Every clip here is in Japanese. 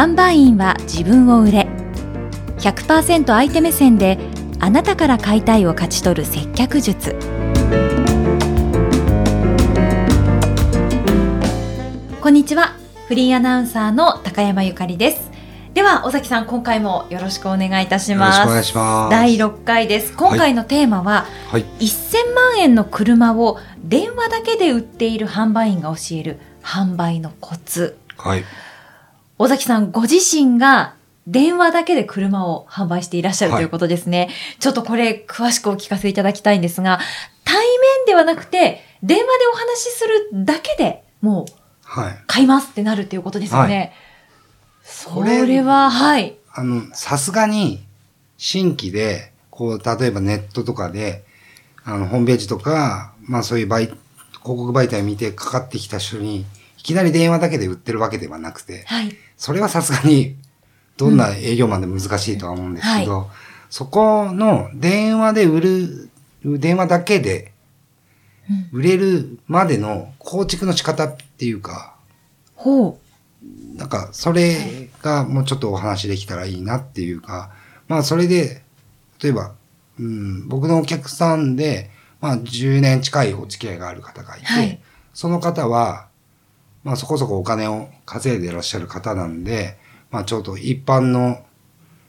販売員は自分を売れ100%相手目線であなたから買いたいを勝ち取る接客術。こんにちはフリーアナウンサーの高山ゆかりです。では尾崎さん今回もよろしくお願いいたします。よろしくお願いします。第6回です。今回のテーマは、はい。1000万円の車を電話だけで売っている販売員が教える販売のコツはい。尾崎さんご自身が電話だけで車を販売していらっしゃるはいということですね。ちょっとこれ詳しくお聞かせいただきたいんですが、対面ではなくて電話でお話しするだけでもうはい。買いますってなるっていうことですよね。そこれれは、はい。あの、さすがに、新規で、こう、例えばネットとかで、あの、ホームページとか、まあそういう媒、広告媒体を見てかかってきた人に、いきなり電話だけで売ってるわけではなくて、はい。それはさすがに、どんな営業マンでも難しいとは思うんですけど、そこの電話で売る、電話だけでうん。売れるまでの構築の仕方っていうか、ほなんか、それがもうちょっとお話できたらいいなっていうか、まあ、それで、例えば、うん、僕のお客さんで、まあ、10年近いお付き合いがある方がいて、はい。その方は、まあ、そこそこお金を稼いでいらっしゃる方なんで、まあ、ちょっと一般の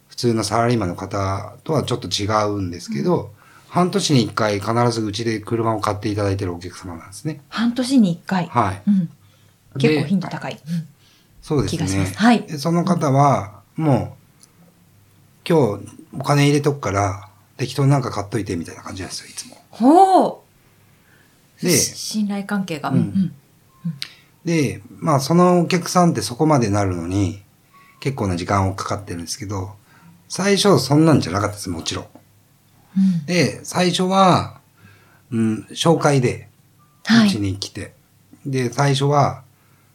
普通のサラリーマンの方とはちょっと違うんですけど、半年に一回必ずうちで車を買っていただいているお客様なんですね。う。半年に一回。はい。うん。結構で頻度高い。うんそうですね。気がしますはいでその方は、もう、今日お金入れとくから、適当になんか買っといてみたいな感じなんですよ、いつも。ほう。でし信頼関係が。うんうんで、まあそのお客さんってそこまでなるのに、結構な時間をかかってるんですけど、最初そんなんじゃなかったです、もちろん。うん。で、最初は、うん、紹介で、はい。うちに来て、で、最初は、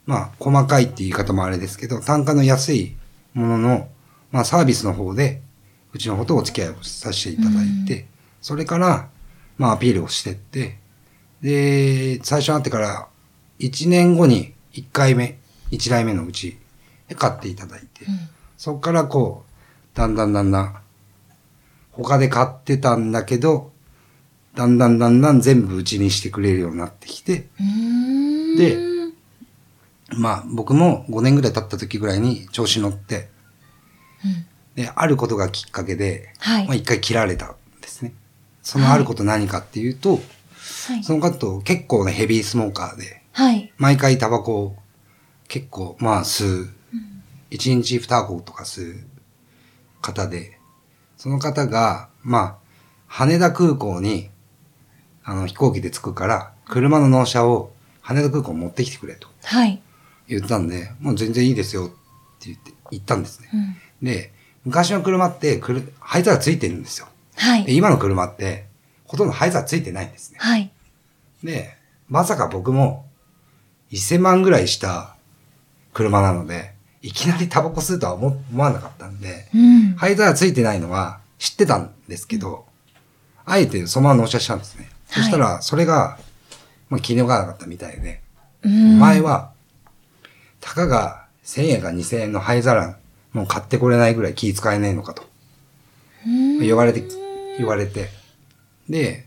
まあ、細かいって言い方もあれですけど、単価の安いものの、まあ、サービスの方で、うちの方とお付き合いをさせていただいて、それから、まあ、アピールをしてって、で、最初会ってから、1年後に1回目、1台目のうちで買っていただいて、そこからこう、だんだんだんだん、他で買ってたんだけど、だんだんだんだん全部うちにしてくれるようになってきて、でまあ僕も5年ぐらい経った時ぐらいに調子乗って、うん。で、あることがきっかけで、はい。まあ一回切られたんですね。そのあること何かっていうと、はい。その方結構なヘビースモーカーで、はい。毎回タバコを結構まあ吸う、1日2箱とか吸う方で、その方が、まあ、羽田空港に、あの飛行機で着くから、車の納車を羽田空港に持ってきてくれとはい。言ったんで、もう全然いいですよって言って、言ったんですね。うんで、昔の車ってくる、灰皿ついてるんですよ。で、はい。今の車って、ほとんど灰皿ついてないんですね。はい。で、まさか僕も1000万ぐらいした車なので、いきなりタバコ吸うとは思思わなかったんで、うん。灰皿ついてないのは知ってたんですけど、あえてそのまま納車したんですね。そしたら、それが、まあ、気に食わなかったみたいで、うん前は、たかが1000円か2000円の灰皿、もう買ってこれないぐらい気使えねえのかと。うん言われて、言われて。で、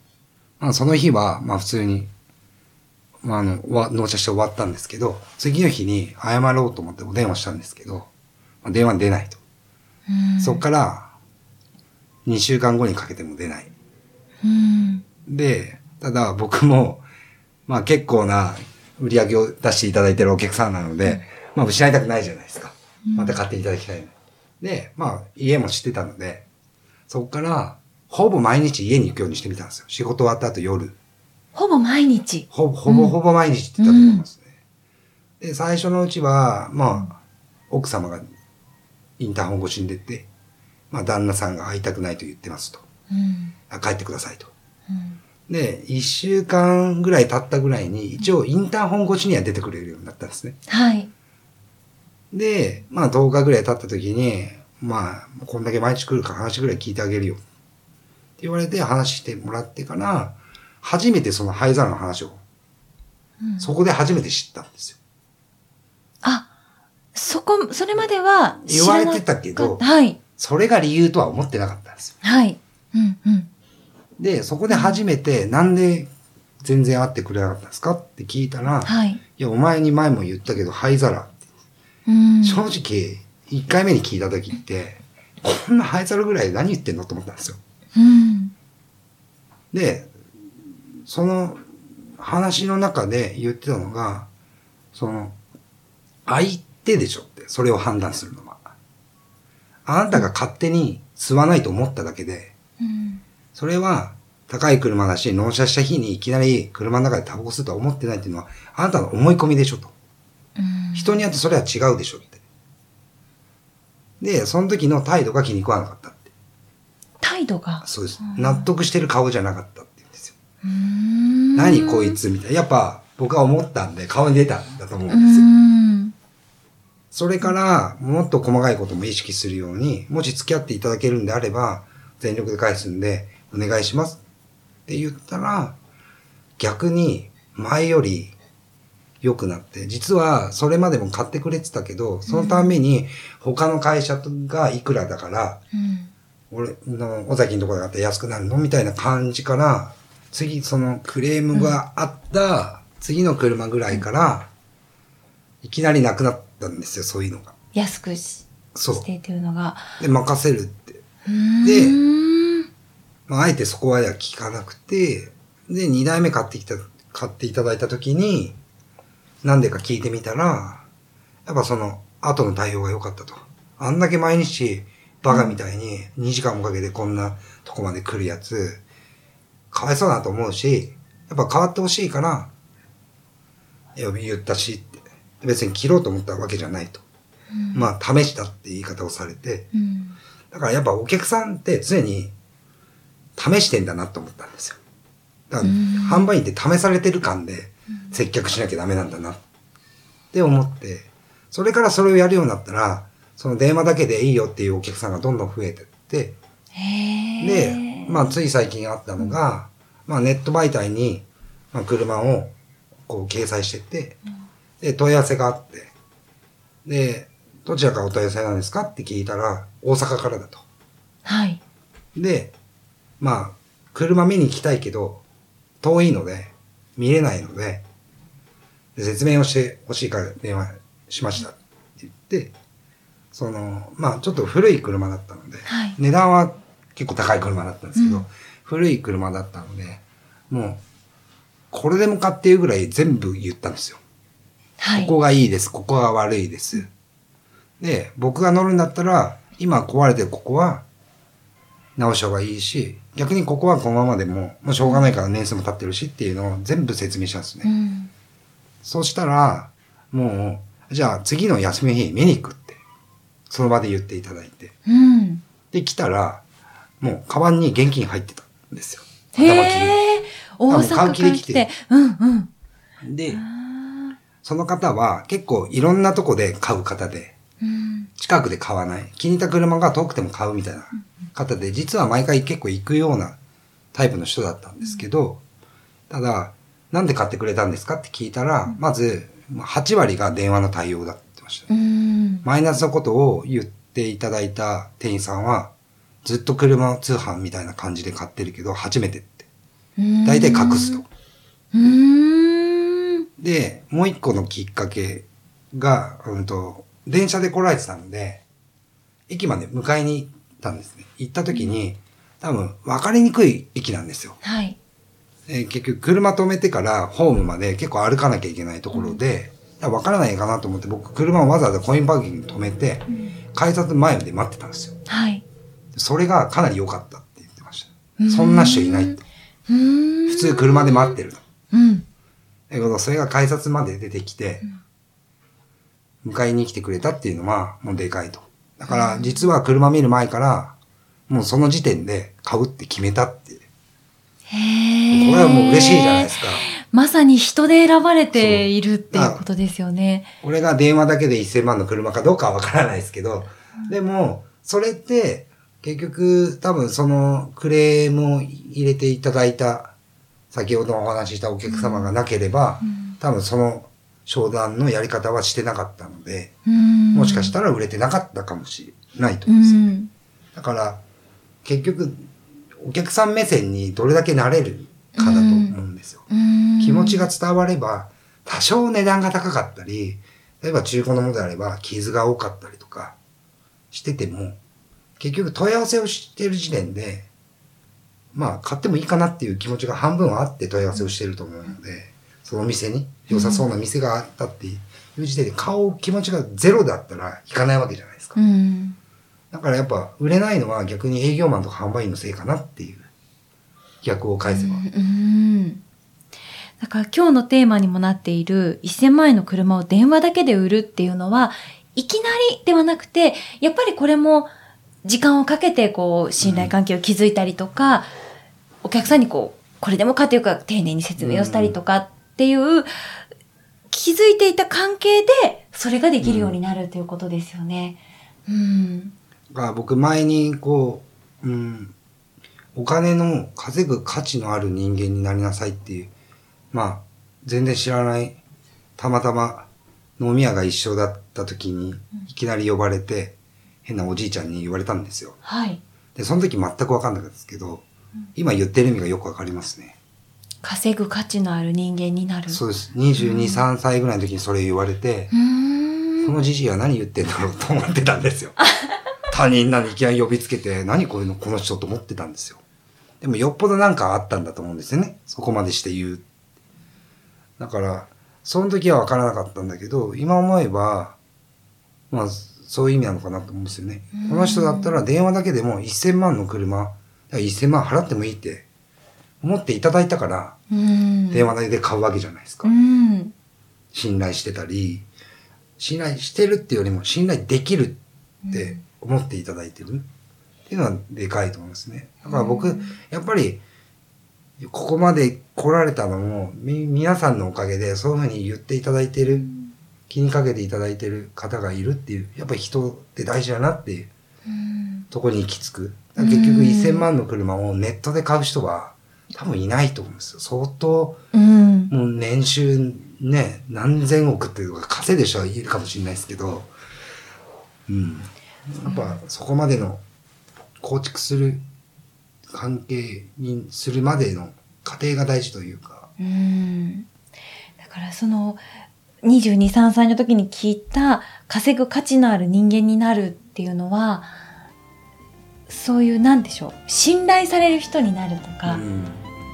まあその日は、まあ普通に、まああの、わ納車して終わったんですけど、次の日に謝ろうと思ってお電話したんですけど、まあ、電話出ないと。うんそっから、2週間後にかけても出ない。うんで、ただ僕も、まあ結構な売り上げを出していただいてるお客さんなので、まあ失いたくないじゃないですか。また買っていただきたい。で、まあ家も知ってたので、そこから、ほぼ毎日家に行くようにしてみたんですよ。仕事終わった後夜。ほぼ毎日。ほぼ、ほぼ、ほぼ毎日って言ったと思いますね。で、最初のうちは、まあ、奥様がインターホン越しに出て、まあ旦那さんが会いたくないと言ってますと。うんあ帰ってくださいと。うんで、一週間ぐらい経ったぐらいに、一応インターホン越しには出てくれるようになったんですね。はい。で、まあ10日ぐらい経った時に、まあ、こんだけ毎日来るから話ぐらい聞いてあげるよ。って言われて話してもらってから、初めてその灰皿の話を、うんそこで初めて知ったんですよ。あ、そこ、それまでは知言われらなかったけどはい。それが理由とは思ってなかったんですよ。はい。うんうん。で、そこで初めて、なんで全然会ってくれなかったんですかって聞いたら、いはい。や、お前に前も言ったけど、灰皿って。うん。正直、1回目に聞いた時って、こんな灰皿ぐらいで何言ってんのと思ったんですよ。うん。で、その話の中で言ってたのが、その、相手でしょって、それを判断するのは。あなたが勝手に吸わないと思っただけで、うん。それは高い車だし、納車した日にいきなり車の中でタバコ吸うとは思ってないっていうのは、あなたの思い込みでしょと。うん。人によってそれは違うでしょって。で、その時の態度が気に食わなかったって。態度が？そうです。納得してる顔じゃなかったって何こいつみたいな。やっぱ僕は思ったんで顔に出たんだと思ううんですよ。ん。それから、もっと細かいことも意識するように、もし付き合っていただけるんであれば、全力で返すんで、お願いしますって言ったら、逆に前より良くなって、実はそれまでも買ってくれてたけど、そのために他の会社がいくらだから、うん。俺の尾崎のところだったら安くなるの？みたいな感じから、次そのクレームがあった次の車ぐらいから、いきなりなくなったんですよ、そういうのが。安くしそうしてっていうのが。で、任せるって。でまあ、あえてそこは聞かなくて、で、二代目買ってきた、買っていただいた時に、なんでか聞いてみたら、やっぱその、後の対応が良かったと。あんだけ毎日、バカみたいに2時間もかけてこんなとこまで来るやつ、かわいそうだなと思うし、やっぱ変わってほしいから、言ったしって。別に切ろうと思ったわけじゃないと。まあ、試したって言い方をされて、うん。だからやっぱお客さんって常に試してんだなと思ったんですよ。だから販売員って試されてる感で接客しなきゃダメなんだなって思って、それからそれをやるようになったら、その電話だけでいいよっていうお客さんがどんどん増えてって、へでえ。、まあつい最近あったのが、まあネット媒体に、まあ、車をこう掲載してって、で、問い合わせがあって、で、どちらからお問い合わせなんですかって聞いたら、大阪からだと。はい。で、まあ、車見に行きたいけど、遠いので、見れないので、で説明をしてほしいから電話しましたって言って、その、まあ、ちょっと古い車だったので、はい値段は結構高い車だったんですけど、うん古い車だったので、もう、これでもかっていうぐらい全部言ったんですよ。はい。ここがいいです、ここが悪いです。で、僕が乗るんだったら、今壊れてるここは直した方がいいし、逆にここはこのままでも、もうしょうがないから年数も経ってるしっていうのを全部説明したんですね。うん。そうしたら、もう、じゃあ次の休みの日見に行くって、その場で言っていただいて。うん。で、来たら、もうカバンに現金入ってたんですよ。へ頭金え。大阪から来買う気で来てて。うんうん。で、あその方は結構いろんなとこで買う方で、ーうん。近くで買わない。気に入った車が遠くても買うみたいな方で、実は毎回結構行くようなタイプの人だったんですけど、ただ、なんで買ってくれたんですかって聞いたら、まず、8割が電話の対応だって言ってましたうね。マイナスのことを言っていただいた店員さん。は、ずっと車通販みたいな感じで買ってるけど、初めてって。大体隠すと。で、もう一個のきっかけが、うん。と、電車で来られてたので、駅まで迎えに行ったん。ですね。行った時に、多分、分かりにくい駅なん。ですよ。はい。え結局、車止めてからホームまで結構歩かなきゃいけないところで、分からないかなと思って、僕、車をわざわざコインパーキングに止めて、改札前で待ってたんですよ。はい。それがかなり良かったって言ってました。そんな人いないって。うーん。普通車で待ってると。うん。だけど、それが改札まで出てきて、迎えに来てくれたっていうのは、もうでかいと。だから、実は車見る前から、もうその時点で買うって決めたって。これはもう嬉しいじゃないですか。まさに人で選ばれているっていうことですよね。これが電話だけで1000万の車かどうかはわからないですけど、でも、それって、結局、多分そのクレームを入れていただいた、先ほどお話ししたお客様がなければ、多分その商談のやり方はしてなかったので、うんもしかしたら売れてなかったかもしれないとう思うんですよ。ん。だから、結局、お客さん目線にどれだけなれるかだと思うんですよ。うん気持ちが伝われば、多少値段が高かったり、例えば中古のものであれば傷が多かったりとかしてても、結局問い合わせをしてる時点で、まあ買ってもいいかなっていう気持ちが半分はあって問い合わせをしてると思うので、その店に良さそうな店があったっていう時点で買う気持ちがゼロだったら行かないわけじゃないですか。うん。だからやっぱ売れないのは逆に営業マンとか販売員のせいかなっていう逆を返せば。うん。だから今日のテーマにもなっている1000万円の車を電話だけで売るっていうのは、いきなりではなくて、やっぱりこれも時間をかけてこう信頼関係を築いたりとか、お客さんにこう、これでもかというか丁寧に説明をしたりとかっていう、気づいていた関係でそれができるようになるということですよね。うん。が僕前にこう、うん、お金の稼ぐ価値のある人間になりなさいっていう、まあ、全然知らない、たまたま飲み屋が一緒だった時に、いきなり呼ばれて、変なおじいちゃんに言われたんですよ。はい。で、その時全くわかんなかったですけど、今言ってる意味がよくわかりますね。稼ぐ価値のある人間になる。そうです。22、3歳ぐらいの時にそれ言われてう、ーん。このじじいは何言ってんだろうと思ってたんですよ。他人なのにいきなり呼びつけて、何こういうの、この人と思ってたんですよ。でもよっぽどなんかあったんだと思うんですよね。そこまでして言う。だから、その時は分からなかったんだけど、今思えば、まあ、そういう意味なのかなと思うんですよね。この人だったら電話だけでも1000万の車、だから1000万払ってもいいって思っていただいたから、うん。電話代で買うわけじゃないですか。うん。信頼してたり、信頼してるっていうよりも信頼できるって思っていただいてるっていうのはでかいと思いますね。だから僕、やっぱり、ここまで来られたのも、み、皆さんのおかげでそういうふうに言っていただいてる、気にかけていただいてる方がいるっていう、やっぱり人って大事だなっていううんところに行き着く。結局1000万の車をネットで買う人は多分いないと思うんですよ。相当うん。もう年収ね、何千億っていうか稼いでる人はいるかもしれないですけど、うん。やっぱそこまでの構築する関係にするまでの過程が大事というか、うん。だからその、22、3歳の時に聞いた稼ぐ価値のある人間になるっていうのは、そういう、なんでしょう。信頼される人になるとか、うん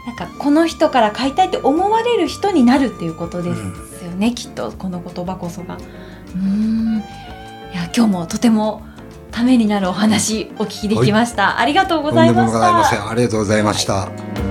なんかこの人から買いたいって思われる人になるっていうことですよね、きっとこの言葉こそが。うーん。いや、今日もとてもためになるお話お聞きできました。ありがとうございました。ございません。ありがとうございました。